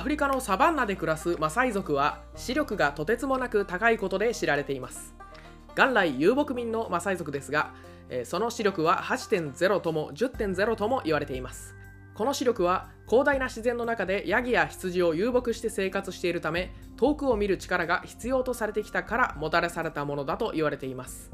アフリカのサバンナで暮らすマサイ族は視力がとてつもなく高いことで知られています。元来遊牧民のマサイ族ですが、えその視力は8.0とも10.0とも言われています。この視力は広大な自然の中でヤギや羊を遊牧して生活しているため遠くを見る力が必要とされてきたからもたらされたものだと言われています。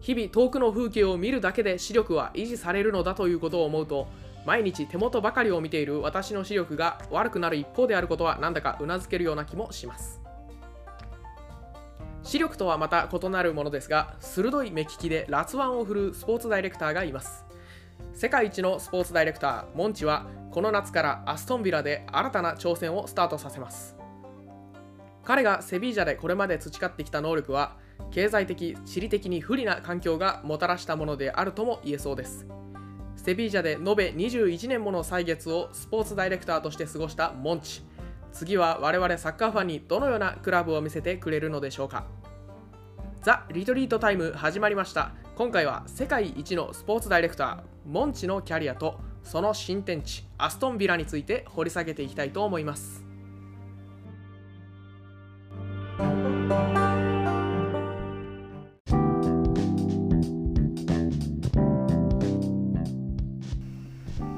日々遠くの風景を見るだけで視力は維持されるのだということを思うと毎日手元ばかりを見ている私の視力が悪くなる一方であることはなんだかうなずけるような気もします。視力とはまた異なるものですが鋭い目利きで辣腕を振るうスポーツダイレクターがいます。世界一のスポーツダイレクターモンチはこの夏からアストンビラで新たな挑戦をスタートさせます。彼がセビージャでこれまで培ってきた能力は経済的地理的に不利な環境がもたらしたものであるとも言えそうです。セビージャで延べ21年もの歳月をスポーツダイレクターとして過ごしたモンチ。次は我々サッカーファンにどのようなクラブを見せてくれるのでしょうか。ザ・リトリートタイム始まりました。今回は世界一のスポーツダイレクターモンチのキャリアとその新天地アストンビラについて掘り下げていきたいと思います。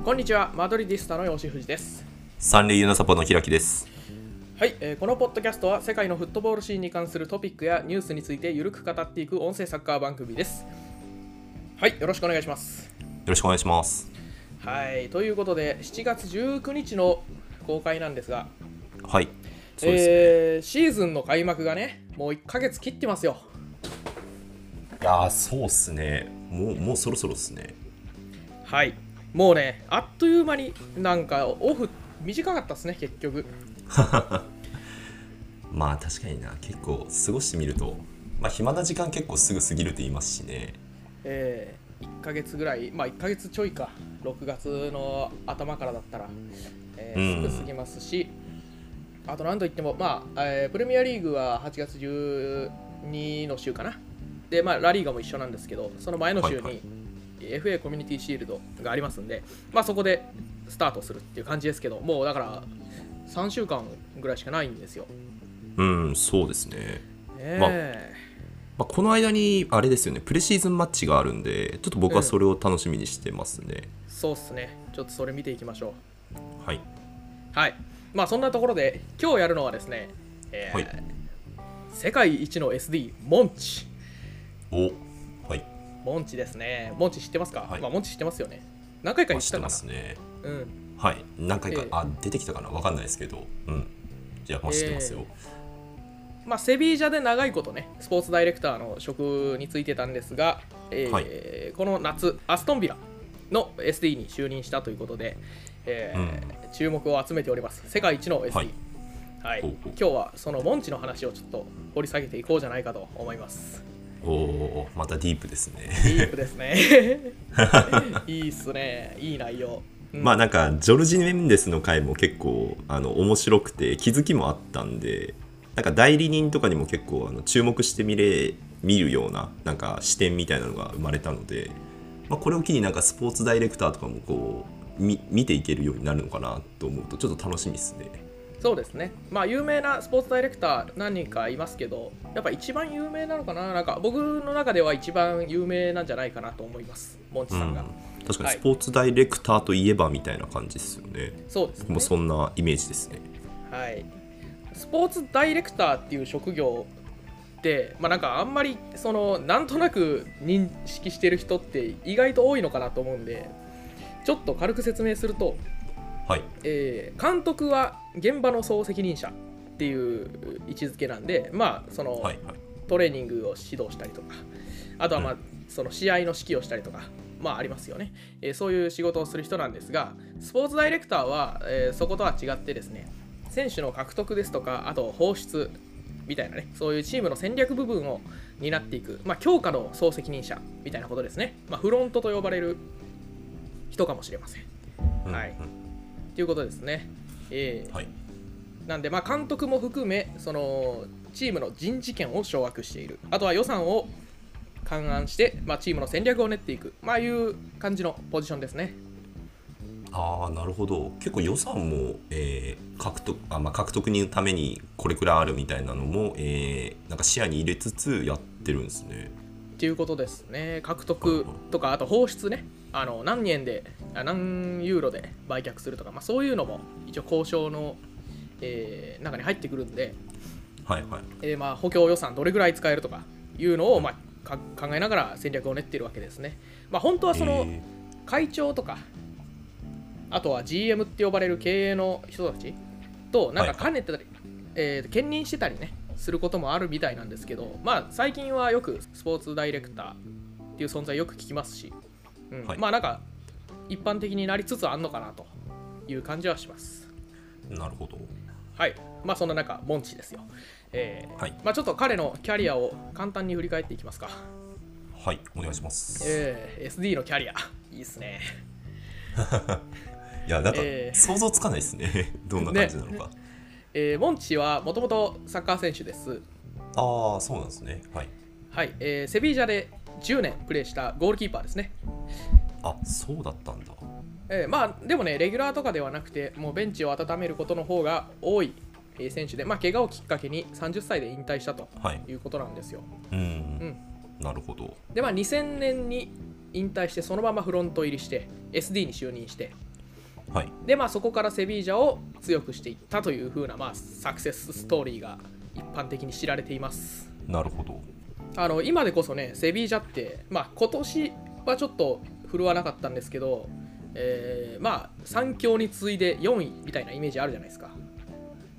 こんにちはマドリディスタの吉藤です三塁ユナサポの開きです。はい、えーこのポッドキャストは世界のフットボールシーンに関するトピックやニュースについてゆるく語っていく音声サッカー番組ですはいよろしくお願いしますよろしくお願いします。はいということで7月19日の公開なんですがはい。そうですね。えーシーズンの開幕がねもう1ヶ月切ってますよいやー、そうっすね。もう、もうそろそろっすね。はいもうねあっという間になんかオフ短かったですね結局。まあ確かにな、結構過ごしてみると、まあ暇な時間結構すぐ過ぎると言いますしね。えー、1ヶ月ぐらいまあ1ヶ月ちょいか。6月の頭からだったら、えーうん。すぐ過ぎますし、あと何といってもまあ、えープレミアリーグは8月12の週かな。でまあラリーガも一緒なんですけどその前の週に、はいはい FA コミュニティシールドがありますんでまあそこでスタートするっていう感じですけどもうだから3週間ぐらいしかないんですようん、そうですね。ねまあえまあ、この間に、あれですよね、プレシーズンマッチがあるんで、ちょっと僕はそれを楽しみにしてますね。そうっすねちょっとそれ見ていきましょうはい。はい。まあそんなところで今日やるのはですね、えーはい世界一の SD モンチ。おはい。モンチですね。モンチ知ってますか、はいまあモンチ知ってますよね。何回か言知ったかなますね。うん。はい。何回か、ええあ、出てきたかなわかんないですけど、うん。じゃあ、まあ知ってますよ。まあセビージャで長いことね、スポーツダイレクターの職についてたんですが、えーはいこの夏、アストンビラの SD に就任したということで、えー注目を集めております。世界一の SD。はいはい今日はそのモンチの話をちょっと掘り下げていこうじゃないかと思います。おおまたディープですね。ディープですね。いいっすね。いい内容。うんまあなんかジョルジ・メンデスの回も結構あの面白くて気づきもあったんでなんか代理人とかにも結構あの注目して見れ見るようななんか視点みたいなのが生まれたので、まあ、これを機になんかスポーツダイレクターとかもこうみ見ていけるようになるのかなと思うとちょっと楽しみですね。そうですね。まあ、有名なスポーツダイレクター何人かいますけど、やっぱ一番有名なのかな？なんか僕の中では一番有名なんじゃないかなと思います。モンチうんさんが。、確かにはいスポーツダイレクターといえばみたいな感じですよね。そうですね僕も。そんなイメージですね。はい。スポーツダイレクターっていう職業って、まあなんかあんまりそのなんとなく認識してる人って意外と多いのかなと思うんで、ちょっと軽く説明すると、はい。えー監督は現場の総責任者っていう位置づけなんで、まあその、はいはい。トレーニングを指導したりとか、あとは、まあうその試合の指揮をしたりとか、まあ、ありますよね、えーそういう仕事をする人なんですが、スポーツダイレクターは、えーそことは違ってですね、選手の獲得ですとか、あと放出みたいなね、そういうチームの戦略部分を担っていく、まあ、強化の総責任者みたいなことですね、まあ、フロントと呼ばれる人かもしれません。うんはいうんということですね。えーはい。なんで、まあ、監督も含めそのチームの人事権を掌握している。あとは予算を勘案して、まあ、チームの戦略を練っていく、まあ、いう感じのポジションですね。ああなるほど。結構予算も、えー獲得あ、まあ、獲得のためにこれくらいあるみたいなのも、えーなんか視野に入れつつやってるんですね。っていうことですね。獲得とかあと放出ねあの何円であ何ユーロで売却するとか、まあ、そういうのも一応交渉の、えー中に入ってくるんで、はいはい。えーまあ補強予算どれぐらい使えるとかいうのを、まあ、か考えながら戦略を練っているわけですね、まあ、本当はそのえ会長とかあとは GM って呼ばれる経営の人たちとなんか兼ねてたり、えー兼任してたりねすることもあるみたいなんですけどまあ最近はよくスポーツダイレクターっていう存在よく聞きますし、うん。はい。まあなんか一般的になりつつあんのかなという感じはします。ーなるほど。はい。まあそんな中モンチですよ。えーはい。まあちょっと彼のキャリアを簡単に振り返っていきますか。はいお願いします、えー SD のキャリア。いいですね。いやなんかえー。想像つかないですね。どんな感じなのか、えーモンチはもともとサッカー選手です。ああそうなんですね。はい。はい、えーセビージャで10年プレーしたゴールキーパーですね。あそうだったんだ。えーまあでもね、レギュラーとかではなくて、もうベンチを温めることの方が多いえー選手で、まあ怪我をきっかけに30歳で引退したとはい。いうことなんですよ。うん、うん。なるほど。で、まあ2000年に引退して、そのままフロント入りして、SD に就任して、はい。で、まあそこからセビージャを強くしていったという風な、まあサクセスストーリーが一般的に知られています。なるほどあの今でこそね、セビージャって、まあ、今年はちょっと振るわなかったんですけど、えーまあ3強に次いで4位みたいなイメージあるじゃないですか。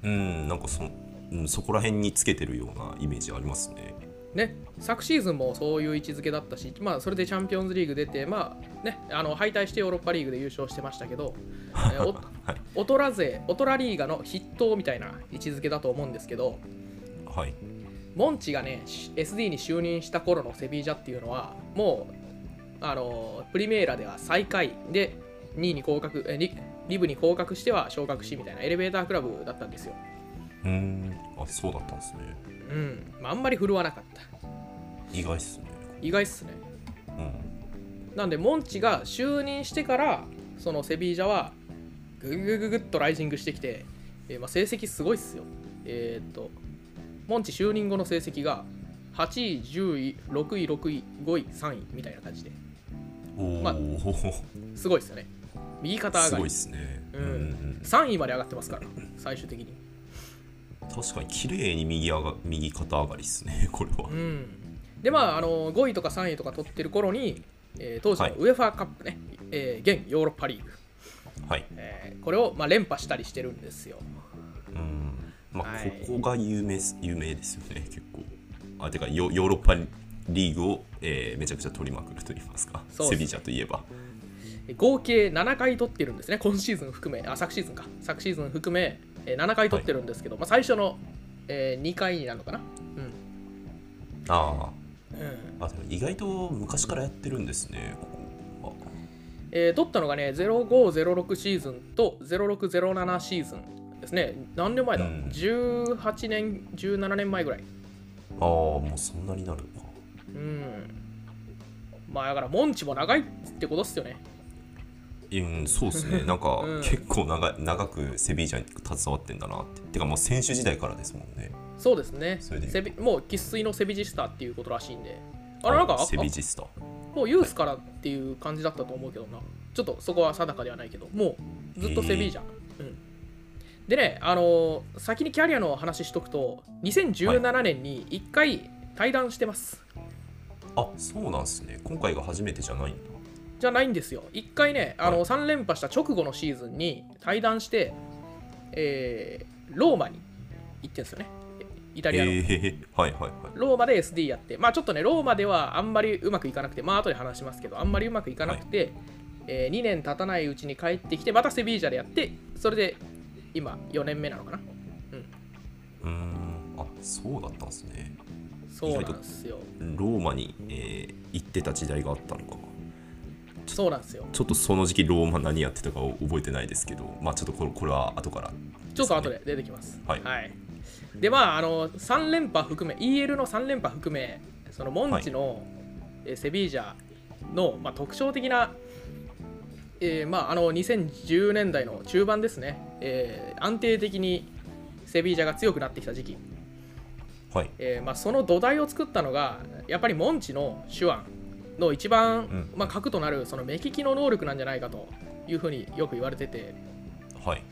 うんなんかそ,、うん、そこら辺につけてるようなイメージありますね。ね、昨シーズンもそういう位置づけだったし、まあ、それでチャンピオンズリーグ出て、まあね、あの敗退してヨーロッパリーグで優勝してましたけど、えーおはい。オトラ勢、オトラリーガの筆頭みたいな位置づけだと思うんですけど、はいモンチがね、し SD に就任した頃のセビージャっていうのは、もう、あのプリメーラでは最下位で、2位に降格、えリリブに降格しては昇格しみたいなエレベータークラブだったんですよ。うんあそうだったんですねうん、まあ、あんまり振るわなかった。意外っすね意外っすね。うんなんで、モンチが就任してから、そのセビージャは、ぐぐぐぐぐっとライジングしてきて、えーまあ、成績すごいっすよ。えーっと、モンチ就任後の成績が、8位、10位、6位、6位、5位、3位みたいな感じで、まあすごいっすよね。右肩上すごいがりっすね、ううんんうん、3位まで上がってますから、最終的に。確かに綺麗に右上が右肩上がりっすね これは、うん、で、まああの、5位とか3位とか取ってる頃に、えー当時はい。のウェファーカップね、えー現ヨーロッパリーグ、はい。えーこれを、まあ、連覇したりしてるんですよ。うんまあ、はい。ここが有名っす有名ですよね結構。あてかヨヨーロッパリーグを、えーめちゃくちゃ取りまくると言いますか？セビージャといえば。合計7回取ってるんですね、今シーズン含め、あ、昨シーズンか、昨シーズン含め、えー7回取ってるんですけど、まあ、最初の、え2回になるのかな？うん。あうん。あ意外と昔からやってるんですねここえー取ったのがね、0506シーズンと0607シーズンですね。何年前だ、うん ?18 年、17年前ぐらい。ああもうそんなになるのかうん。まあだから、モンチも長いってことっすよね。うん、そうですね。なんか、うん結構長い長くセビージャに携わってんだなって。てかもう選手時代からですもんね。そうですね。それでセビもう生粋のセビジスタっていうことらしいんで。あれなんか、あセビジスタ。もうユースからっていう感じだったと思うけどな。ちょっとそこは定かではないけど、もうずっとセビージャ。うん。でね、あのー先にキャリアの話しとくと、2017年に1回対談してます。あ、そうなんですね。今回が初めてじゃないんだ。じゃないんですよ。1回ね、あのはい3連覇した直後のシーズンに対談して、えーローマに行ってんですよね。イタリアの。えー、はいはいはい。ローマで SD やって、まあちょっとね、ローマではあんまりうまくいかなくて、まあ後で話しますけど、あんまりうまくいかなくて、え2年経たないうちに帰ってきて、またセビージャでやって、それで今4年目なのかな？うーん、あ、そうだったんですね。そうなんですよ。ローマに、えー行ってた時代があったのか。そうなんですよ。ちょっとその時期ローマ何やってたかを覚えてないですけど、まあちょっとこれこれは後から。ちょっと後で出てきます。はいで、まあ、あの3連覇含め、EL の3連覇含め、そのモンチの、えーセビージャの、まあ、特徴的なえーまあ、あの2010年代の中盤ですね、えー安定的にセビージャが強くなってきた時期、はい。えーまあ、その土台を作ったのがやっぱりモンチの手腕の一番、ん。まあ、核となるその目利きの能力なんじゃないかというふうによく言われてて、はい。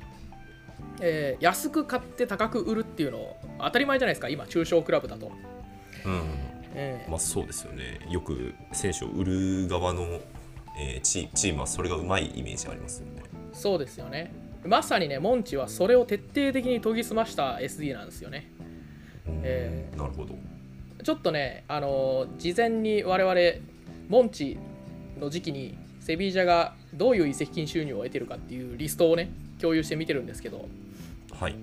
えー安く買って高く売るっていうの当たり前じゃないですか今中小クラブだと、うん。えー。まあそうですよね。よく選手を売る側の、えーチチームはそれがうまいイメージありますよね。そうですよね。まさにねモンチはそれを徹底的に研ぎ澄ました SD なんですよね。うんえなるほど。ちょっとね、あのー事前に我々、モンチの時期にセビージャがどういう移籍金収入を得てるかっていうリストをね、共有して見てるんですけど、はい。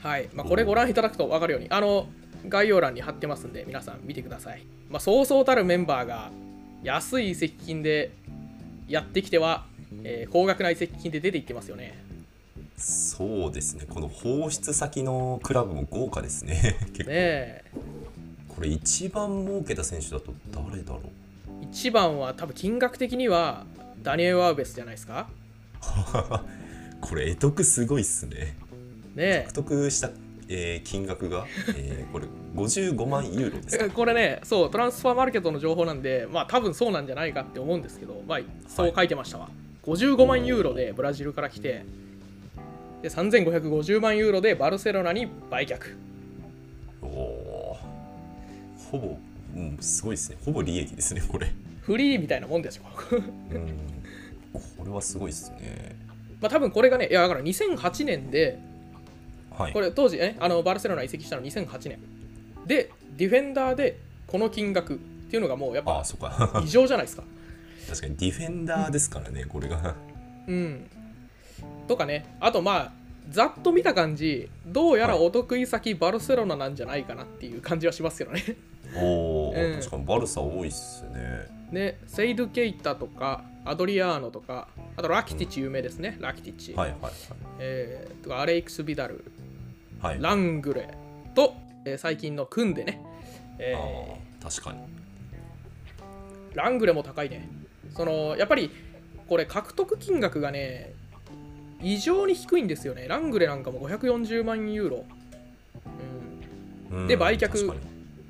はい。まあ、これご覧いただくと分かるように、あの概要欄に貼ってますんで、皆さん見てください。まあ、そうそうたるメンバーが安い移籍金でやってきては、えー高額な移籍金で出ていってますよね。そうですね。この放出先のクラブも豪華ですね。結構。ねえ。これ一番儲けた選手だと誰だろう？一番は多分金額的にはダニエル・アウベスじゃないですか。これ得得すごいっすね。ねえ。獲得した、えー金額が、えーこれ55万ユーロですか？え これね、そう、トランスファーマーケットの情報なんで、まあ多分そうなんじゃないかって思うんですけど、まあそう書いてましたわ。55万ユーロでブラジルから来て、で3550万ユーロでバルセロナに売却。おおー。ほぼ、うん、すごいですね。ほぼ利益ですねこれ。フリーみたいなもんですよ。うん。これはすごいですね。まあ多分これがね、いやだから2008年で、はい。これ当時、ね、あのバルセロナ移籍したの2008年。で、ディフェンダーでこの金額っていうのがもうやっぱ異常じゃないですか。確かにディフェンダーですからねこれが。うん。とかね、あとまあ、ざっと見た感じ、どうやらお得意先、バルセロナなんじゃないかなっていう感じはしますけどね。おお、うん。確かにバルサ多いっすね。ね、セイド・ケイタとか、アドリアーノとか、あとラキティッチ有名ですね、ラキティッチ。はいはい。えーとかアレイクス・ビダル、はいはいラングレと、えー最近の組んでね、えー確かにラングレも高いね。そのやっぱりこれ獲得金額がね、異常に低いんですよね。ラングレなんかも540万ユーロ。うんうんで売却確かに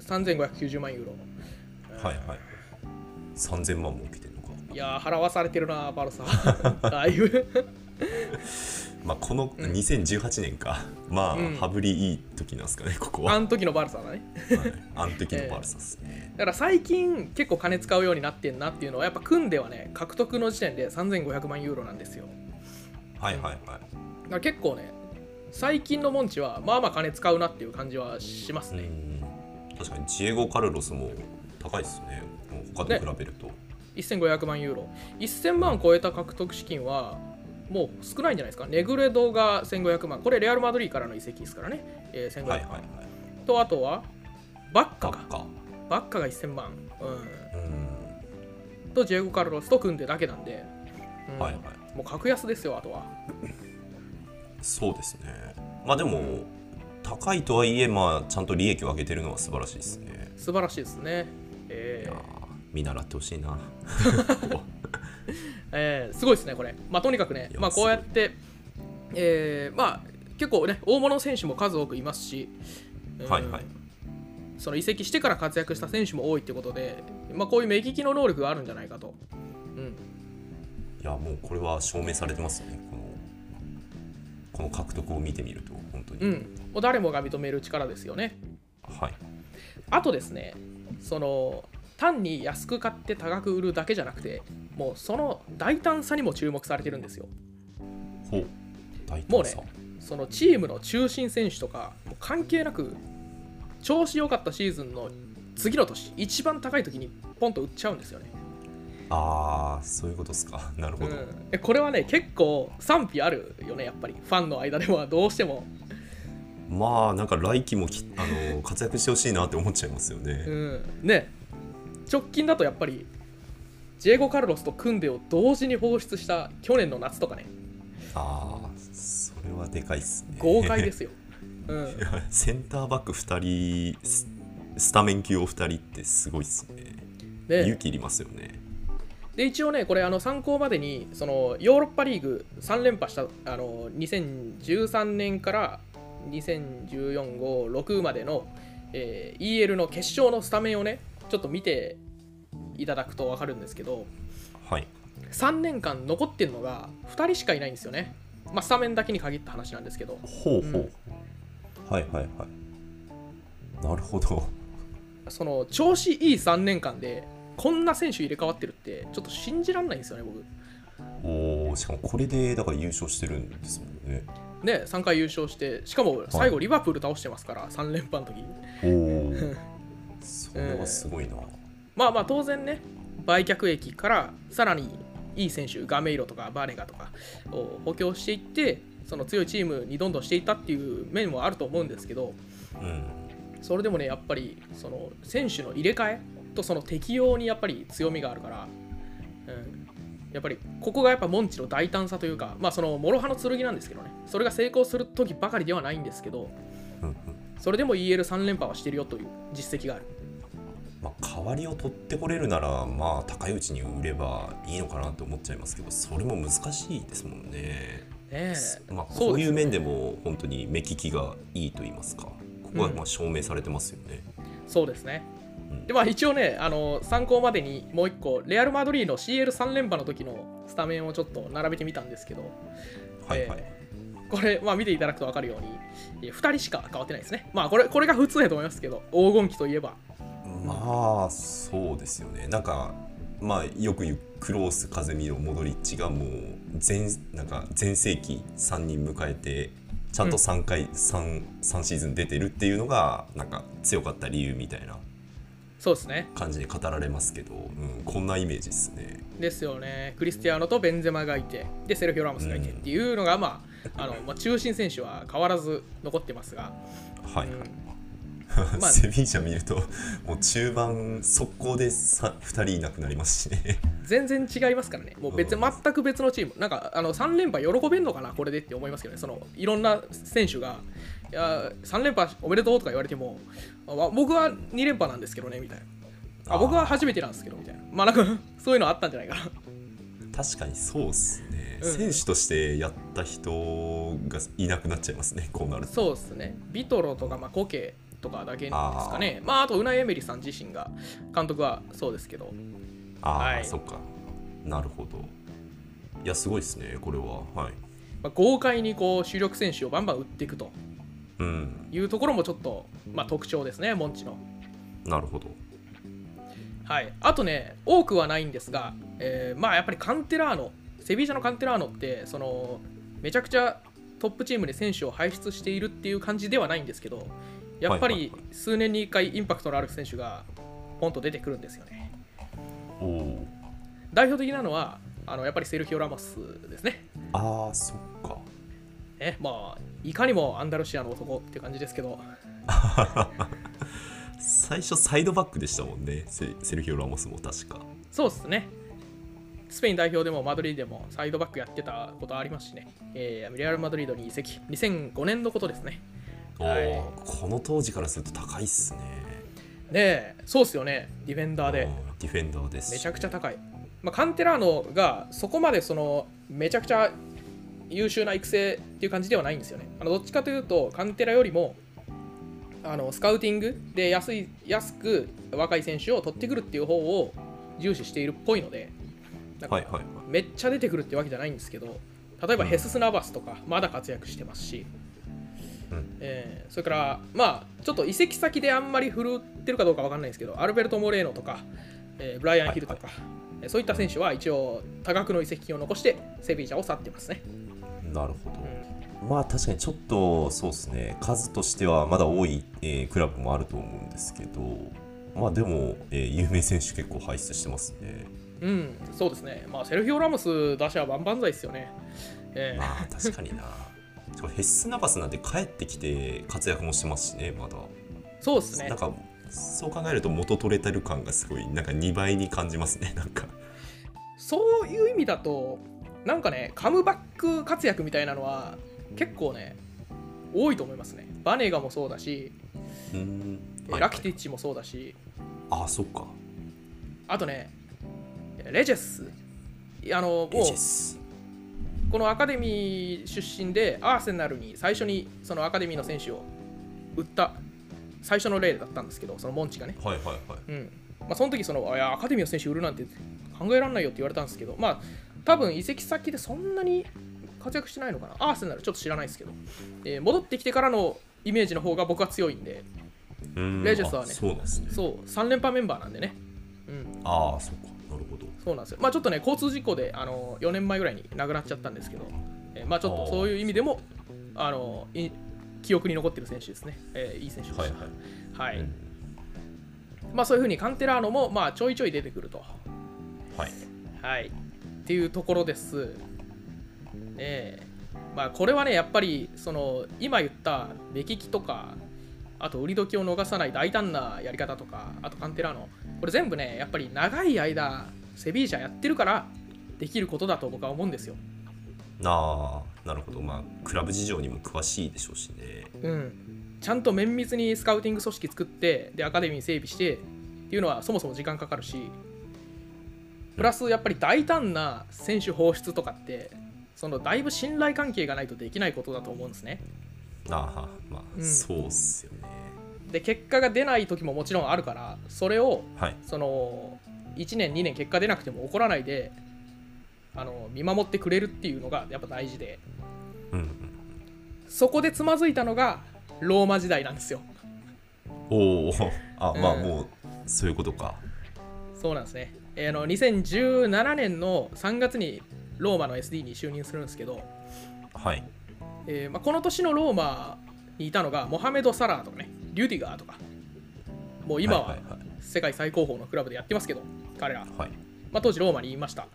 3590万ユーロ。はいはい3000万も受けてるのかいやー、払わされてるな、バルサ。だいぶ。まあこの2018年か、まあ、うん。羽振りいい時なんですかねここは、はい、あの時のバルサだね。あの時の バルサですね、だから最近結構金使うようになってんなっていうのは、やっぱ組んではね、獲得の時点で3500万ユーロなんですよ。はいはいはい。だから結構ね、最近のモンチはまあまあ金使うなっていう感じはしますね。うん。確かにジエゴ・カルロスも高いですね。もう他と比べると、1500万ユーロ。1000万超えた獲得資金はもう少ないんじゃないですか。ネグレドが1500万。これレアル・マドリーからの移籍ですからね。えー1500万。はいはいはいと、あとはバッカか。バッカが1000万。うん。うんと、ジェゴ・カルロスとクンデだけなんで。うんはいはいもう格安ですよ、あとは。そうですねまあでも高いとはいえまあちゃんと利益を上げてるのは素晴らしいですね素晴らしいですね。えーいやー見習ってほしいな えーすごいですね、これ。まあ、とにかくねまあ、こうやって、えーまあ、結構ね、大物選手も数多くいますし、うん。はいはい。その移籍してから活躍した選手も多いってことで、まあ、こういう目利きの能力があるんじゃないかと。うん、いやもうこれは証明されてますね。このこの獲得を見てみると本当に、うん、もう誰もが認める力ですよね。はい。あとですね、その単に安く買って高く売るだけじゃなくて、もうその大胆さにも注目されてるんですよ。ほう大もうね胆さ、そのチームの中心選手とか、もう関係なく、調子良かったシーズンの次の年、一番高い時にポンと売っちゃうんですよね。ああそういうことですか なるほど、うんえこれはね、結構賛否あるよね、やっぱり。ファンの間ではどうしても。まあなんか来季もきあの活躍してほしいなって思っちゃいますよね、うん、ね、直近だとやっぱり、ジェイゴ・カルロスと組んでを同時に放出した去年の夏とかね、ああそれはでかいっすね。豪快ですよ。うん。センターバック2人ススタメン級を2人ってすごいっすね。ね。勇気いりますよね。で一応ねこれあの参考までにそのヨーロッパリーグ3連覇したあの2013年から2014-5-6までの、えー EL の決勝のスタメンをねちょっと見ていただくと分かるんですけどはい。3年間残ってるのが2人しかいないんですよね、まあ、スタメンだけに限った話なんですけど。ほうほう、はいはいはい。なるほど。その調子いい3年間でこんな選手入れ替わってるってちょっと信じられないんですよね僕。おーしかもこれでだから優勝してるんですもんね。ね3回優勝してしかも最後リバプール倒してますから、3連覇の時。おお それはすごいな、まあまあ当然ね売却益からさらにいい選手ガメイロとかバネガとかを補強していってその強いチームにどんどんしていったっていう面もあると思うんですけどうん。それでもねやっぱりその選手の入れ替えとその適用にやっぱり強みがあるから、うん、やっぱりここがやっぱモンチの大胆さというかまあその諸刃の剣なんですけどね。それが成功する時ばかりではないんですけどそれでも EL3 連覇はしてるよという実績があるまあ、代わりを取ってこれるならまあ高いうちに売ればいいのかなって思っちゃいますけどそれも難しいですもんね。ねえまあ、こういう面でも本当に目利きがいいと言いますかここはまあ証明されてますよね。そうですねうん。でまあ一応ねあの参考までにもう一個レアル・マドリーの CL3 連覇の時のスタメンをちょっと並べてみたんですけどはいはい。えこれ、まあ、見ていただくと分かるようにえ2人しか変わってないですねまあこれこれが普通やと思いますけど黄金期といえばまあそうですよね。なんかまあよく言うクロース風見のモドリッチがもう全なんか全盛期3人迎えてちゃんと3回、三3シーズン出てるっていうのがなんか強かった理由みたいな。そうですね。感じで語られますけど、うん、こんなイメージですね。ですよね。クリスティアーノとベンゼマがいてでセルフィオ・ラモスがいてっていうのが、まああのまあ、中心選手は変わらず残ってますが、はい、うん。はい まあセビージャ見るともう中盤速攻でさ2人いなくなりますしね。全然違いますからね、もう別うん全く別のチーム、なんかあの3連覇喜べんのかな、これでって思いますけどね、そのいろんな選手が、いや3連覇おめでとうとか言われても、僕は2連覇なんですけどね、みたいな。あ僕は初めてなんですけど、みたいな。まあなんか、そういうのあったんじゃないかな。確かにそうっすね、うん。選手としてやった人がいなくなっちゃいますねこうなると。そうですね、ビトロとか、まあ、コケとかだけですかね。まあ、あと、ウナイ・エメリさん自身が、監督はそうですけど、ああ、はい。そっか。なるほど。いやすごいですねこれは。はい。まあ、豪快にこう主力選手をバンバン打っていくと。うん。いうところもちょっと、まあ、特徴ですね、モンチの。なるほど。はい、あとね、多くはないんですが、えーまあやっぱりカンテラーノ、セビージャのカンテラーノって、そのめちゃくちゃトップチームで選手を輩出しているっていう感じではないんですけど、やっぱり数年に1回インパクトのある選手がポンと出てくるんですよね。代表的なのは、あのやっぱりセルヒオ・ラモスですね。ああそっかねまあ、いかにもアンダルシアの男って感じですけど、最初サイドバックでしたもんねセセルヒオ・ラモスも確かそうですね。スペイン代表でもマドリードでもサイドバックやってたことありますしね、えーレアル・マドリードに移籍、2005年のことですね。おはいーこの当時からすると高いっすねねえ、そうっすよね、ディフェンダーでうん。ディフェンダーですしめちゃくちゃ高い。まあ、カンテラーノがそこまでそのめちゃくちゃ優秀な育成っていう感じではないんですよね。あのどっちかというと、カンテラよりもあのスカウティングで安い安く若い選手を取ってくるっていう方を重視しているっぽいので、めっちゃ出てくるってわけじゃないんですけど、例えばヘスス・ナバスとかまだ活躍してますし、うんえーそれから、まあ、ちょっと移籍先であんまり振るってるかどうかわかんないですけど、アルベルト・モレーノとか、えーブライアン・ヒルとか、えーそういった選手は一応、多額の移籍金を残して、セビージャを去ってますね。なるほど、まあ確かにちょっとそうですね。数としてはまだ多い、えークラブもあると思うんですけどまあでも、えー有名選手結構輩出してますね。うん、そうですね。まあ、セルフィオ・ラモス打者は万々歳ですよね。えー。まあ確かになしかもヘッスナバスなんて帰ってきて活躍もしてますしねまだ。そうですね。なん。かそう考えると元取れてる感がすごいなんか2倍に感じますねなんか。そういう意味だと、なんかね、カムバック活躍みたいなのは結構ね、多いと思いますね。バネガもそうだし、うーん。えーラキティッチもそうだし、ああそっか。あとね、レジェス。あのもうスこのアカデミー出身でアーセナルに最初にそのアカデミーの選手を売った最初の例だったんですけどそのモンチがね。はいはいはい。うん。まあ、その時そのいやアカデミーの選手売るなんて考えられないよって言われたんですけど、まあ、多分移籍先でそんなに活躍してないのかな、アーセナルちょっと知らないですけど、えー戻ってきてからのイメージの方が僕は強いんで、うーん。レジェスはね。あそうね。そう、3連覇メンバーなんでね、うん、ああそうか。なるほどそうなんですよ。まあ、ちょっとね、交通事故であの4年前ぐらいに亡くなっちゃったんですけど、えーまあ、ちょっとそういう意味でも、あのい記憶に残ってる選手ですね、えーいい選手でした。はいはいはいうんまあ、そういうふうにカンテラーノも、まあ、ちょいちょい出てくると。はいはい。っていうところです。ねえ。まあ、これはね、やっぱり、その、今言った目利きとか、あと売り時を逃さない大胆なやり方とか、あとカンテラーノ、これ全部ね、やっぱり長い間、セビージャやってるから、できることだと僕は思うんですよ。ああなるほどまあクラブ事情にも詳しいでしょうしねうん。ちゃんと綿密にスカウティング組織作って、で、アカデミー整備して、っていうのはそもそも時間かかるし、プラスやっぱり大胆な選手放出とかって、そのだいぶ信頼関係がないとできないことだと思うんですね。ああまあ、うんそうっすよねで、結果が出ない時ももちろんあるから、それをはいその1年、2年結果出なくても怒らないで、あの見守ってくれるっていうのがやっぱ大事で、うんうんそこでつまずいたのがローマ時代なんですよ。おおあまあうんもうそういうことか。そうなんですね。えーあの2017年の3月にローマの SD に就任するんですけど、はい。えーまあ、この年のローマにいたのがモハメド・サラーとかね、リュディガーとか、もう今はいははい世界最高峰のクラブでやってますけど、彼ら、はいまあ、当時ローマにいました。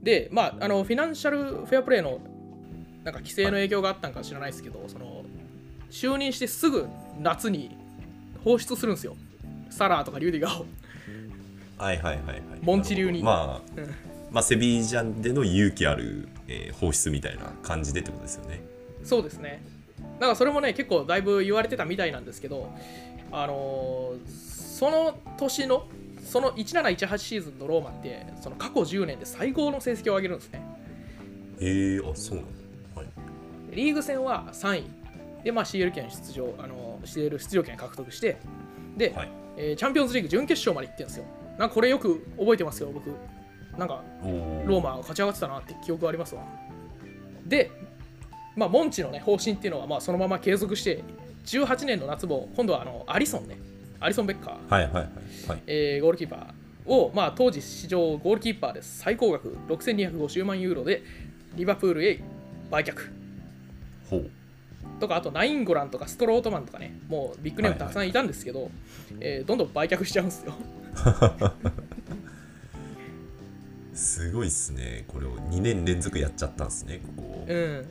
で、まあ、あのフィナンシャルフェアプレーのなんか規制の影響があったんか知らないですけど、その就任してすぐ夏に放出するんですよ。サラーとかリュディガーを。はいはいはいはいモンチ流にまあ、うんまあセビージャンでの勇気ある、えー放出みたいな感じでってことですよねそうですね。だからそれもね、結構だいぶ言われてたみたいなんですけど、あのーその年の、その1718シーズンのローマって、その過去10年で最高の成績を上げるんですね。へえあそうなのはいリーグ戦は3位。で、まあ、CL 権出場、あのー CL 出場権獲得して、で、はいえーチャンピオンズリーグ準決勝まで行ってるんですよ。なんかこれよく覚えてますよ、僕。なんか、ローマが勝ち上がってたなって記憶がありますわ。で、まあ、モンチの、ね、方針っていうのはまあそのまま継続して、18年の夏も、今度はあのアリソンね、アリソン・ベッカー、はいはいはい。はい。えーゴールキーパー。を、まあ、当時史上ゴールキーパーで最高額。6250万ユーロでリバプールへ売却。ほう。とか、あとナインゴランとかストロートマンとかね、もうビッグネームたくさんいたんですけど、えーどんどん売却しちゃうんですよ。すごいっすね。これを2年連続やっちゃったんですねここ。うん、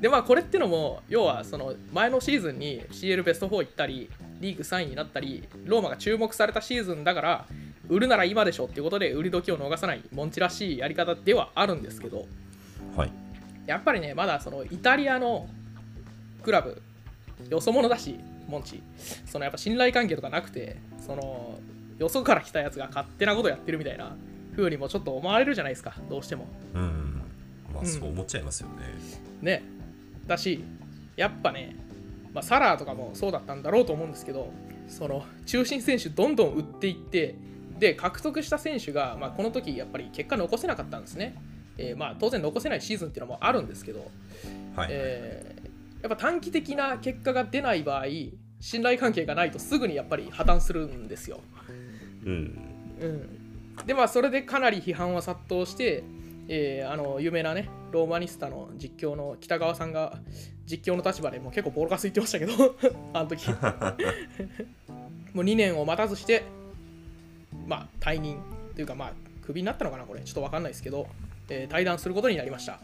でまあこれってのも要はその前のシーズンに CL ベスト4行ったりリーグ3位になったりローマが注目されたシーズンだから売るなら今でしょっていうことで売り時を逃さないモンチらしいやり方ではあるんですけどはい。やっぱりねまだそのイタリアのクラブよそ者だしモンチ。そのやっぱ信頼関係とかなくてそのよそから来たやつが勝手なことやってるみたいな風にもちょっと思われるじゃないですかどうしても。うん。まうん。あそう思っちゃいますよね、ね。だしやっぱね、まあ、サラーとかもそうだったんだろうと思うんですけどその中心選手どんどん売っていってで獲得した選手が、まあ、この時やっぱり結果残せなかったんですね、えーまあ、当然残せないシーズンっていうのもあるんですけど、はい、えーやっぱ短期的な結果が出ない場合信頼関係がないとすぐにやっぱり破綻するんですよ。うん。うん、でまあそれでかなり批判は殺到して、えーあの有名なねローマニスタの実況の北川さんが実況の立場でもう結構ボロカス言ってましたけど あの時。もう2年を待たずしてまあ退任というかまあクビになったのかなこれ。ちょっと分かんないですけど、えー退団することになりました。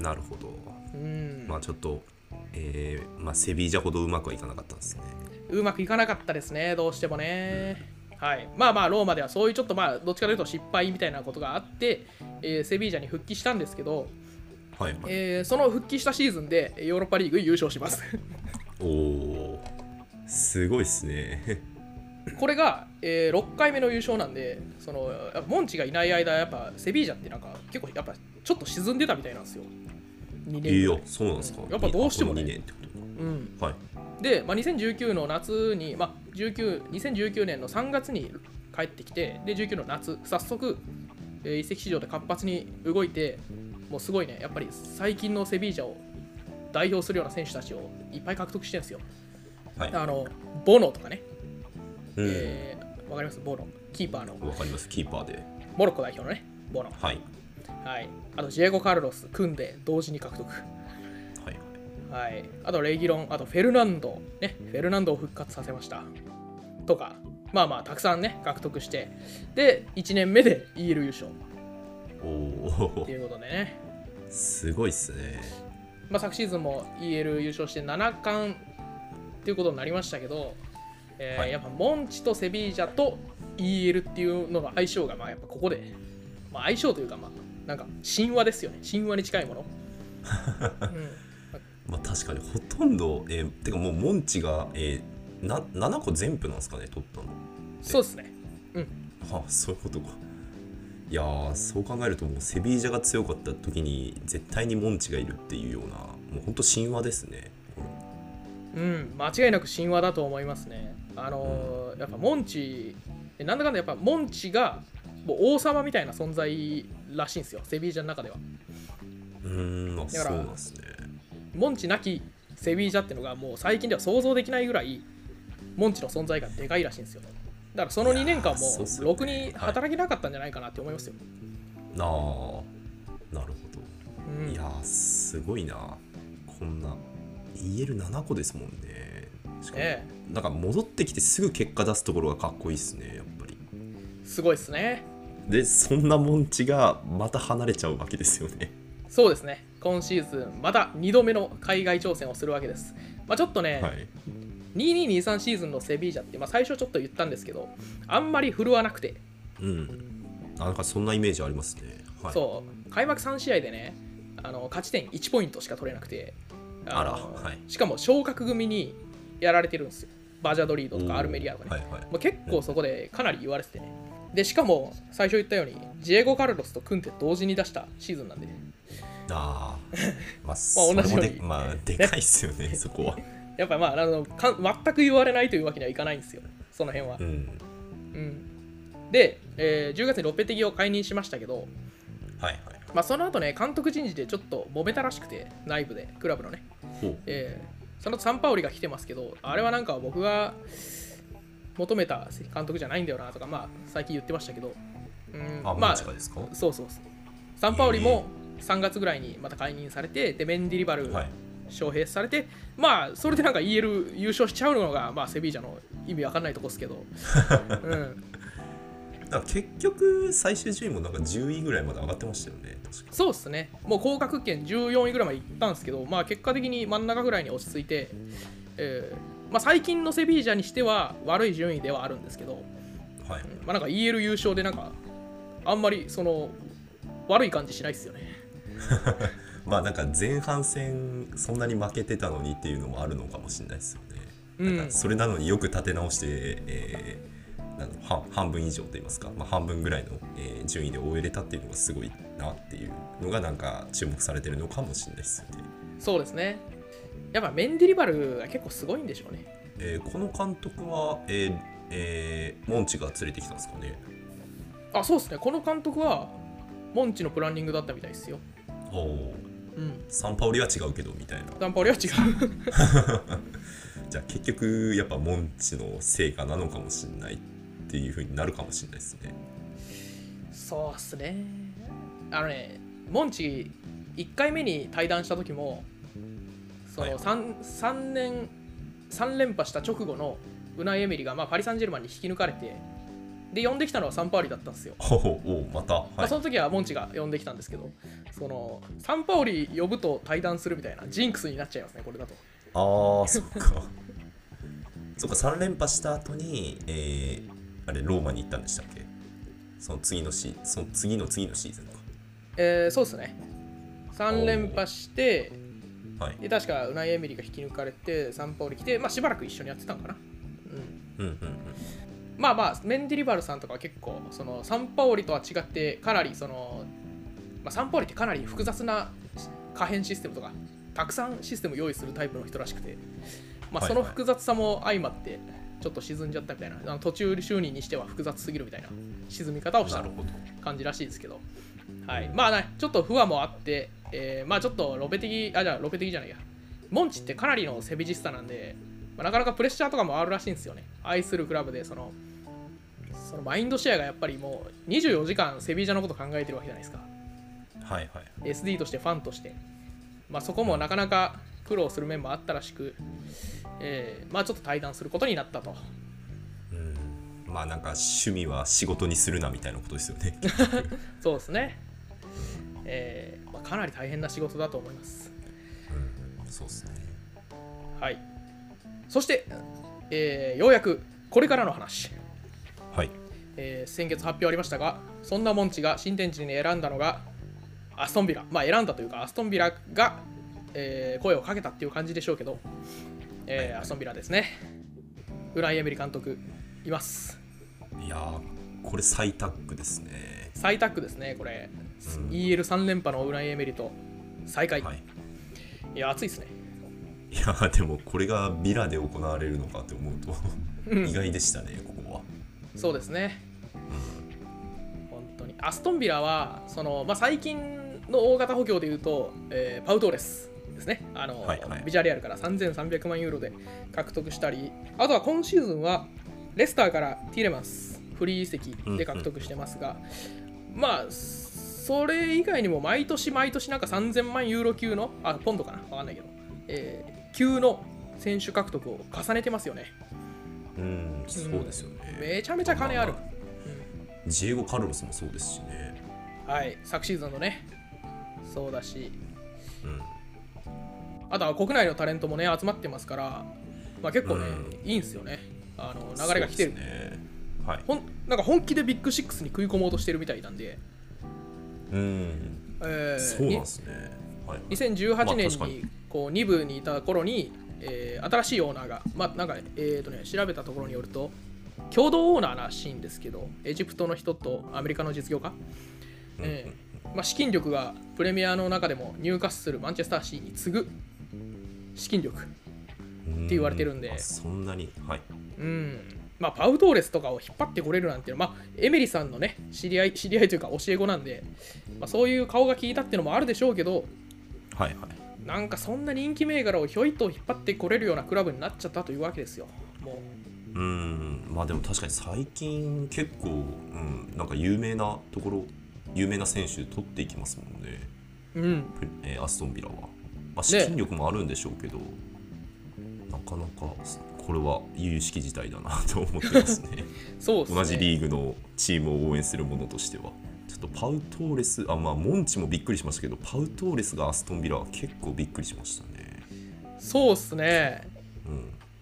なるほど。うん、まあちょっとえーまあ、セビージャほどうまくはいかなかったんですね。うまくいかなかったですね、どうしてもね。はい、まあまあ、ローマではそういうちょっとまあ、どっちかというと失敗みたいなことがあって、えーセビージャに復帰したんですけど、はい。はいえーその復帰したシーズンでヨーロッパリーグ優勝します。おおすごいっすね。これが、えー6回目の優勝なんでそのモンチがいない間やっぱセビージャってなんか結構やっぱちょっと沈んでたみたいなんですよ。2年い。そうなんですか。やっぱどうしてもね。2年ってことうん。かはいで、まあ、2019の夏に、まあ、19 2019年の3月に帰ってきてで19の夏早速、えー移籍市場で活発に動いてもうすごいねやっぱり最近のセビージャを代表するような選手たちをいっぱい獲得してるんですよ。はい。あのボノとかね、うん。えーわかります？ボノ。キーパーの。わかります。キーパーで。モロッコ代表のねボノ。はい。はい。あとジェゴ・カルロス、クンデ同時に獲得はい。はい、あとレギロン、あとフェルナンド、ね、フェルナンドを復活させました。とか、まあまあ、たくさんね、獲得して、で、1年目で EL 優勝。おおということでね、すごいっすね。まあ、昨シーズンも EL 優勝して7冠っていうことになりましたけど、えーはい。やっぱモンチとセビージャと EL っていうのの相性が、まあやっぱここで、まあ、相性というか、まあ、なんか神話ですよね、神話に近いもの。うんまあ確かにほとんどえーてかもうモンチが、えーな7個全部なんですかね取ったのそうですね。あそういうことか。いやーそう考えるともうセビージャが強かった時に絶対にモンチがいるっていうようなもうほんと神話ですね。うん、間違いなく神話だと思いますね。あのーやっぱモンチ、なんだかんだやっぱモンチがもう王様みたいな存在らしいんですよ、セビージャの中では。うーんあだからそうなんですねモンチなきセビージャってのがもう最近では想像できないぐらい、モンチの存在がでかいらしいんですよ。だからその2年間もろくに働けなかったんじゃないかなって思いますよ。なあ。なるほど、うん。いやーすごいな。こんな EL7 個ですもんね。しかも、えなんか戻ってきてすぐ結果出すところがかっこいいっすねやっぱり。え、すごいですね。でそんなモンチがまた離れちゃうわけですよね。そうですね。今シーズン、また2度目の海外挑戦をするわけです。まあ、ちょっとね、はい。2223シーズンのセビージャって、まあ、最初ちょっと言ったんですけどあんまり振るわなくて、うん。あなんかそんなイメージありますね。はい。そう。開幕3試合でねあの勝ち点1ポイントしか取れなくて。のあらはい。しかも昇格組にやられてるんですよ。バジャドリードとかアルメリアとかね、はいはい。まあ、結構そこでかなり言われててね。でしかも最初言ったようにジエゴ・カルロスと組んで同時に出したシーズンなんであー。まあそれも同じように。でまあでかいっすよね そこは。やっぱまああのか全く言われないというわけにはいかないんですよ。その辺は。う、ん。うん、で、えー10月にロッペテギを解任しましたけど、はいはい。まあ、その後ね監督人事でちょっと揉めたらしくて内部でクラブのね、えーその後サンパオリが来てますけどあれはなんか僕が求めた監督じゃないんだよなとかまあ最近言ってましたけど、うん、あまあそうそうそう。サンパオリも3月ぐらいにまた解任されてでメンディリバルはい。招聘されて、まあそれでなんか EL 優勝しちゃうのが、まあ、セビージャの意味わかんないとこですけど、うん、結局最終順位もなんか10位ぐらいまで上がってましたよねそうっすね。もう降格圏14位ぐらいまで行ったんですけど、まあ、結果的に真ん中ぐらいに落ち着いて、えーまあ、最近のセビージャにしては悪い順位ではあるんですけど、はい。まあ、なんか EL 優勝でなんかあんまりその悪い感じしないっすよね まあなんか前半戦そんなに負けてたのにっていうのもあるのかもしれないですよね、うん。なんかそれなのによく立て直して、えーなん半半分以上といいますか、まあ、半分ぐらいの、えー順位で終えれたっていうのがすごいなっていうのがなんか注目されてるのかもしれないですよね、そうですね。やっぱメンディリバルが結構すごいんでしょうね。えーこの監督は、えーえーモンチが連れてきたんですかね。あそうですね。この監督はモンチのプランニングだったみたいですよおおうん。サンパオリは違うけどみたいな。サンパオリは違う。じゃあ結局やっぱモンチの成果なのかもしれないっていうふうになるかもしれないですね。そうっすね。あのねモンチ1回目に対談した時もそのはい。3, 3年3連覇した直後のウナイ・エメリが、まあ、パリ・サンジェルマンに引き抜かれてで呼んできたのはサンパウリだったんですよ、おおおまた、まあ、はいその時はモンチが呼んできたんですけどそのサンパウリ呼ぶと対談するみたいなジンクスになっちゃいますねこれだと。ああそっか。そっか3連覇した後にえー、あれローマに行ったんでしたっけ？その次のシその次の次のシーズンえーそうですね。3連覇してかはい。で確かウナイ・エメリが引き抜かれてサンパウリ来て、まあ、しばらく一緒にやってたんかな。うん。うんうんうんまあまあメンディリバルさんとかは結構そのサンパオリとは違ってかなりその、まあ、サンパオリってかなり複雑な可変システムとかたくさんシステム用意するタイプの人らしくて、まあ、その複雑さも相まってちょっと沈んじゃったみたいな、あの途中就任にしては複雑すぎるみたいな沈み方をした感じらしいですけど、はい、まあねちょっと不安もあって、えーまあちょっとロペ的あじゃあロペ的じゃないや。モンチってかなりのセビジスタなんで、まあ、なかなかプレッシャーとかもあるらしいんですよね。愛するクラブでそのそのマインドシェアがやっぱりもう24時間セビージャのこと考えてるわけじゃないですか。はいはい。SD としてファンとして、まあ、そこもなかなか苦労する面もあったらしく、えーまあちょっと対談することになったと。うん。まあなんか趣味は仕事にするなみたいなことですよね。そうですね、えーまあ、かなり大変な仕事だと思います。うん。そうですね。はいそして、えーようやくこれからの話。はい。えー先月発表ありましたがそんなモンチが新天地に選んだのがアストンビラ。まあ選んだというかアストンビラが、えー声をかけたっていう感じでしょうけど、えーアストンビラですね。ウライ・エメリ監督います。いやーこれ最タッグですね。最タッグですねこれ、EL3 連覇のウライ・エメリと再開、はい。い、や熱いですねいやーでもこれがビラで行われるのかって思うと意外でしたねここはそうですね。本当に。アストンビラは、そのまあ、最近の大型補強でいうと、えーパウトーレスですね。あの、はいはいビジャレアルから3300万ユーロで獲得したり、あとは今シーズンはレスターからティレマンス、フリー移籍で獲得してますが、まあ、それ以外にも毎年毎年なんか3000万ユーロ級の、あ、ポンドかな？わかんないけど、えー級の選手獲得を重ねてますよね。うんそうですよね、めちゃめちゃ金ある。まジエゴ・カルロスもそうですしね。はい、昨シーズンのね、そうだし、うん。あとは国内のタレントもね、集まってますから、まあ、結構ね、ういいんですよね。あの流れが来てる、ね。はい。ほんなんか本気でビッグシックスに食い込もうとしてるみたいなんで、うん。えーそうなんですね2018まあ年にに。こう2部にいた頃に、えー新しいオーナーが、まあなんかねえーとね、調べたところによると、共同オーナーらしいんですけど、エジプトの人とアメリカの実業家、えーまあ、資金力がプレミアの中でもニューカッスル、マンチェスターシーに次ぐ資金力、って言われてるんで。そんなにはい。うん。まあ、パウトーレスとかを引っ張ってこれるなんていうのは、まあ、エメリさんのね知り合い知り合いというか教え子なんで、まあ、そういう顔が効いたっていうのもあるでしょうけどはいはい。なんかそんな人気銘柄をひょいと引っ張ってこれるようなクラブになっちゃったというわけですよ。もう。うん。まあでも確かに最近結構、うん、なんか有名なところ有名な選手取っていきますもんね、うん。プえーアストンビラは、まあ、資金力もあるんでしょうけど、なかなかこれは由々しき事態だなと思ってますね。そうね。同じリーグのチームを応援する者としてはちょっとパウトーレスあまあモンチもびっくりしましたけどパウトーレスがアストンビラは結構びっくりしましたね。そうっすね。う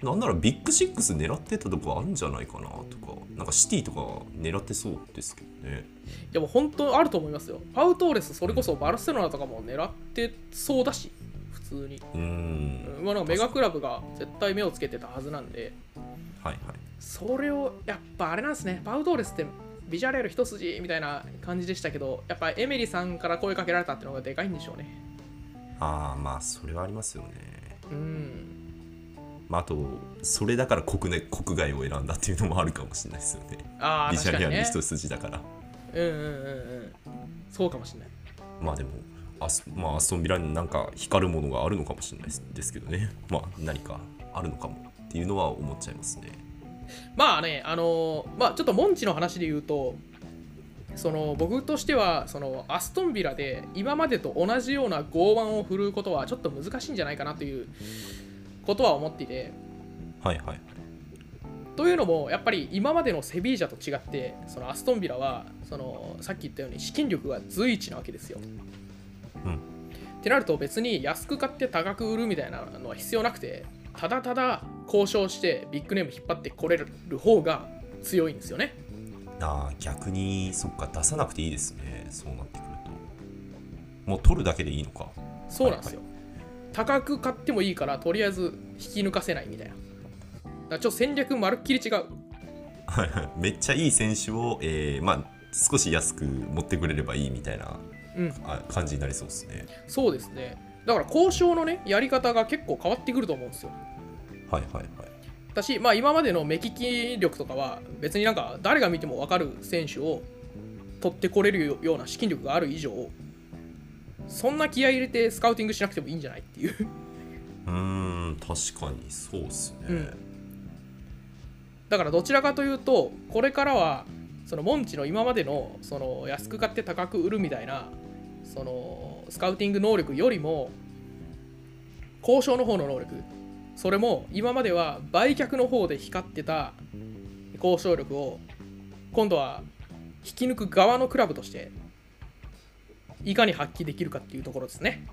ん、なんならビッグシックス狙ってたとこあるんじゃないかなとかなんかシティとか狙ってそうですけどね。でも本当あると思いますよ。パウトーレスそれこそバルセロナとかも狙ってそうだし普通に、うん。まあ、なんかメガクラブが絶対目をつけてたはずなんで。はいはい。それをやっぱあれなんですね。パウトーレスってビジュアレール一筋みたいな感じでしたけどやっぱエメリさんから声かけられたっていうのがでかいんでしょうね。ああまあそれはありますよね。うん。まああとそれだから国内国外を選んだっていうのもあるかもしれないですよね。ああビジャ確かにねレアル一筋だから。うんうんうんうん。そうかもしれない。まあでもアス,、まあ、アストンビラになんか光るものがあるのかもしれないですですけどね。まあ何かあるのかもっていうのは思っちゃいますねまあねあのーまあちょっとモンチの話で言うとその僕としてはそのアストンビラで今までと同じような剛腕を振るうことはちょっと難しいんじゃないかなということは思っていて。はいはい。というのもやっぱり今までのセビージャと違ってそのアストンビラはそのさっき言ったように資金力が随一なわけですよ。うん。ってなると別に安く買って高く売るみたいなのは必要なくてただただ交渉してビッグネーム引っ張ってこれる方が強いんですよね。ああ逆にそっか出さなくていいですねそうなってくるともう取るだけでいいのかそうなんですよ。高く買ってもいいからとりあえず引き抜かせないみたいな。だちょっと戦略まるっきり違う。はいはいめっちゃいい選手を、えーまあ、少し安く持ってくれればいいみたいな感じになりそうですね。そうですねだから交渉のねやり方が結構変わってくると思うんですよはいはいはい。だし、まあ、今までの目利き力とかは別になんか誰が見ても分かる選手を取ってこれるような資金力がある以上そんな気合い入れてスカウティングしなくてもいいんじゃないっていううーん確かにそうっすね。うんだからどちらかというとこれからはそのモンチの今までのその安く買って高く売るみたいなそのスカウティング能力よりも交渉の方の能力それも今までは売却の方で光ってた交渉力を今度は引き抜く側のクラブとしていかに発揮できるかっていうところですね。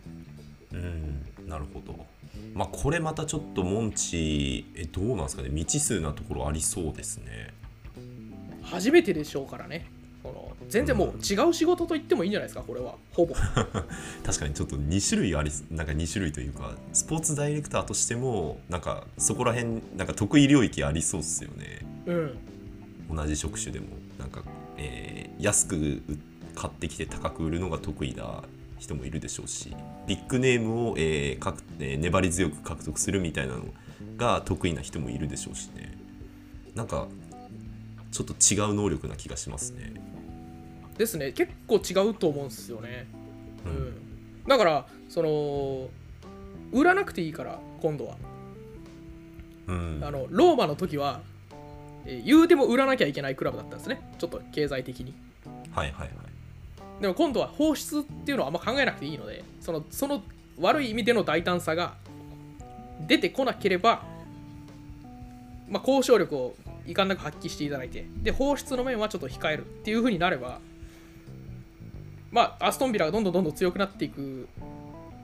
うんなるほど。まあこれまたちょっとモンチえどうなんですかね未知数なところありそうですね。初めてでしょうからね。その全然もう違う仕事と言ってもいいんじゃないですか、これは。ほぼ。確かにちょっと2種類ありなんか2種類というかスポーツダイレクターとしてもなんかそこら辺なんか得意領域ありそうっすよねうん。同じ職種でもなんか、えー安く売買ってきて高く売るのが得意な人もいるでしょうしビッグネームを、えーかくえー粘り強く獲得するみたいなのが得意な人もいるでしょうしねなんかちょっと違う能力な気がしますねですね。結構違うと思うんですよね。ううんん。だから、その、売らなくていいから、今度は。うんあの、ローマの時は、えー言うても売らなきゃいけないクラブだったんですね。ちょっと経済的に。はいはいはいでも今度は放出っていうのはあんま考えなくていいので、そのその悪い意味での大胆さが出てこなければ、まあ、交渉力をいかんなく発揮していただいて、で、放出の面はちょっと控えるっていう風になれば、まあ、アストンビラがどんどんどんどん強くなっていく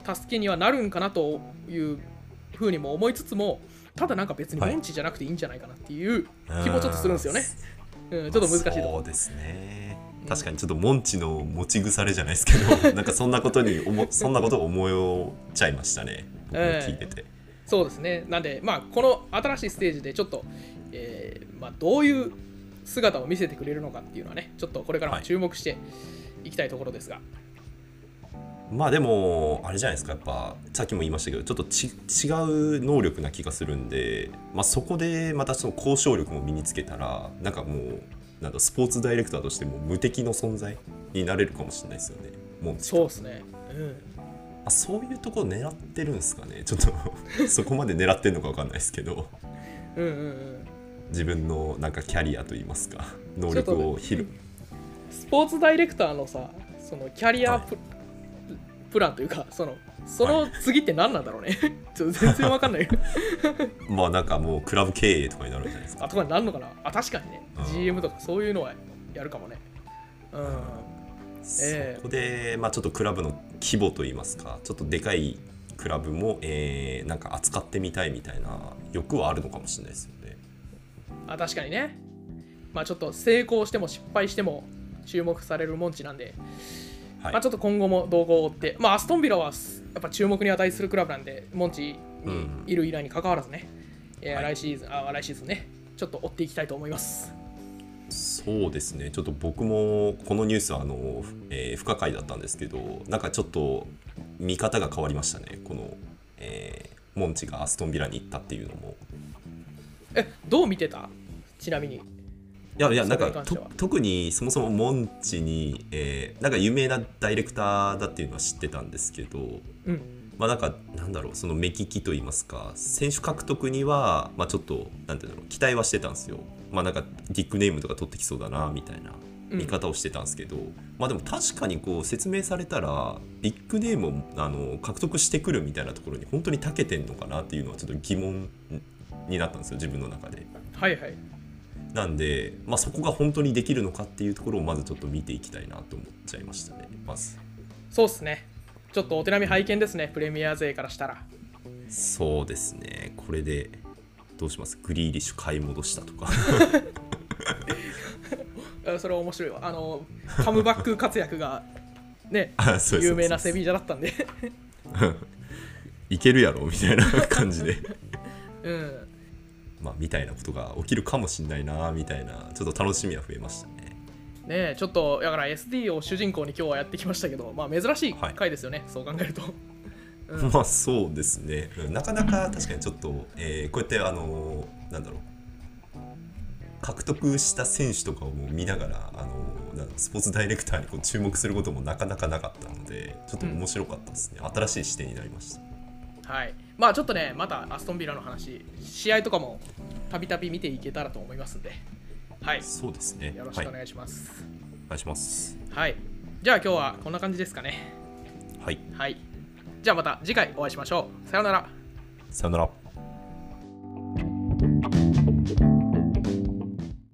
助けにはなるんかなという風にも思いつつも、ただなんか別にはいモンチじゃなくていいんじゃないかなっていう気もちょっとするんですよね。うん、ちょっと難しいところ。そうですね確かにちょっとモンチの持ち腐れじゃないですけどなんかそんなことに思そんなことを思っちゃいましたね僕も聞いてて、そうですね。なんで、まあ、この新しいステージでちょっと、えーまあ、どういう姿を見せてくれるのかっていうのはね、ちょっとこれからも注目していきたいところですが。まあでもあれじゃないですかやっぱさっきも言いましたけどちょっとち違う能力な気がするんで、まあ、そこでまたその交渉力も身につけたらなんかもうなんだスポーツダイレクターとしても無敵の存在になれるかもしれないですよねモンチそうですね。うん。あそういうところ狙ってるんですかねちょっとそこまで狙ってるのか分かんないですけどうんうんうん。自分のなんかキャリアといいますか能力を広スポーツダイレクターのさ、そのキャリアプ,、プランというか、その、その次って何なんだろうね。ちょっと全然わかんない。まあなんかもうクラブ経営とかになるんじゃないですかあ、とかになるのかなあ、確かにねう。ん GM とかそういうのはやるかもね。うん。ええそこで、まあ、ちょっとクラブの規模といいますかちょっとでかいクラブも、えーなんか扱ってみたいみたいな欲はあるのかもしれないですよね。あ確かにねまあちょっと成功しても失敗しても注目されるモンチなんで、はい。まあちょっと今後も動向を追ってまあアストンビラはすやっぱ注目に値するクラブなんでモンチにいる以来に関わらずね、えーはい。来シーズンあ来シーズンねちょっと追っていきたいと思います。そうですね。ちょっと僕もこのニュースはあの、えー不可解だったんですけどなんかちょっと見方が変わりましたね。この、えーモンチがアストンビラに行ったっていうのも。えどう見てた？ちなみにいやいやなんか特にそもそもモンチに、えーなんか有名なダイレクターだっていうのは知ってたんですけど、うん。まあなんかなんだろうその目利きといいますか選手獲得にはまあちょっとなんていうんだろう期待はしてたんですよ。まあなんかビッグネームとか取ってきそうだなみたいなうん。見方をしてたんですけど、まあでも確かにこう説明されたらビッグネームをあの獲得してくるみたいなところに本当に長けてんのかなっていうのはちょっと疑問になったんですよ自分の中で。はいはいなんで、まあ、そこが本当にできるのかっていうところをまずちょっと見ていきたいなと思っちゃいましたねまず。そうっすね。ちょっとお手並み拝見ですねプレミア勢からしたら。そうですね。これでどうします？グリーリッシュ買い戻したとか。あそれは面白いわ。あのカムバック活躍がね 有名なセビージャだったんで。いけるやろみたいな感じで。うんまあ、みたいなことが起きるかもしれないなみたいなちょっと楽しみは増えましたね。ねえちょっとだから SD を主人公に今日はやってきましたけど、まあ、珍しい回ですよね、そう考えると。うん、まあそうですね、なかなか確かにちょっと、えー、こうやってあのなんだろう。獲得した選手とかを見ながらあのスポーツダイレクターにこう注目することもなかなかなかったのでちょっと面白かったですね、うん、新しい視点になりましたはい。まあちょっとねまたアストンビラの話試合とかもたびたび見ていけたらと思いますんで。はい。そうですね。よろしくお願いします、はい、お願いします。はい。じゃあ今日はこんな感じですかね。はい、はい、じゃあまた次回お会いしましょう。さようなら。さようなら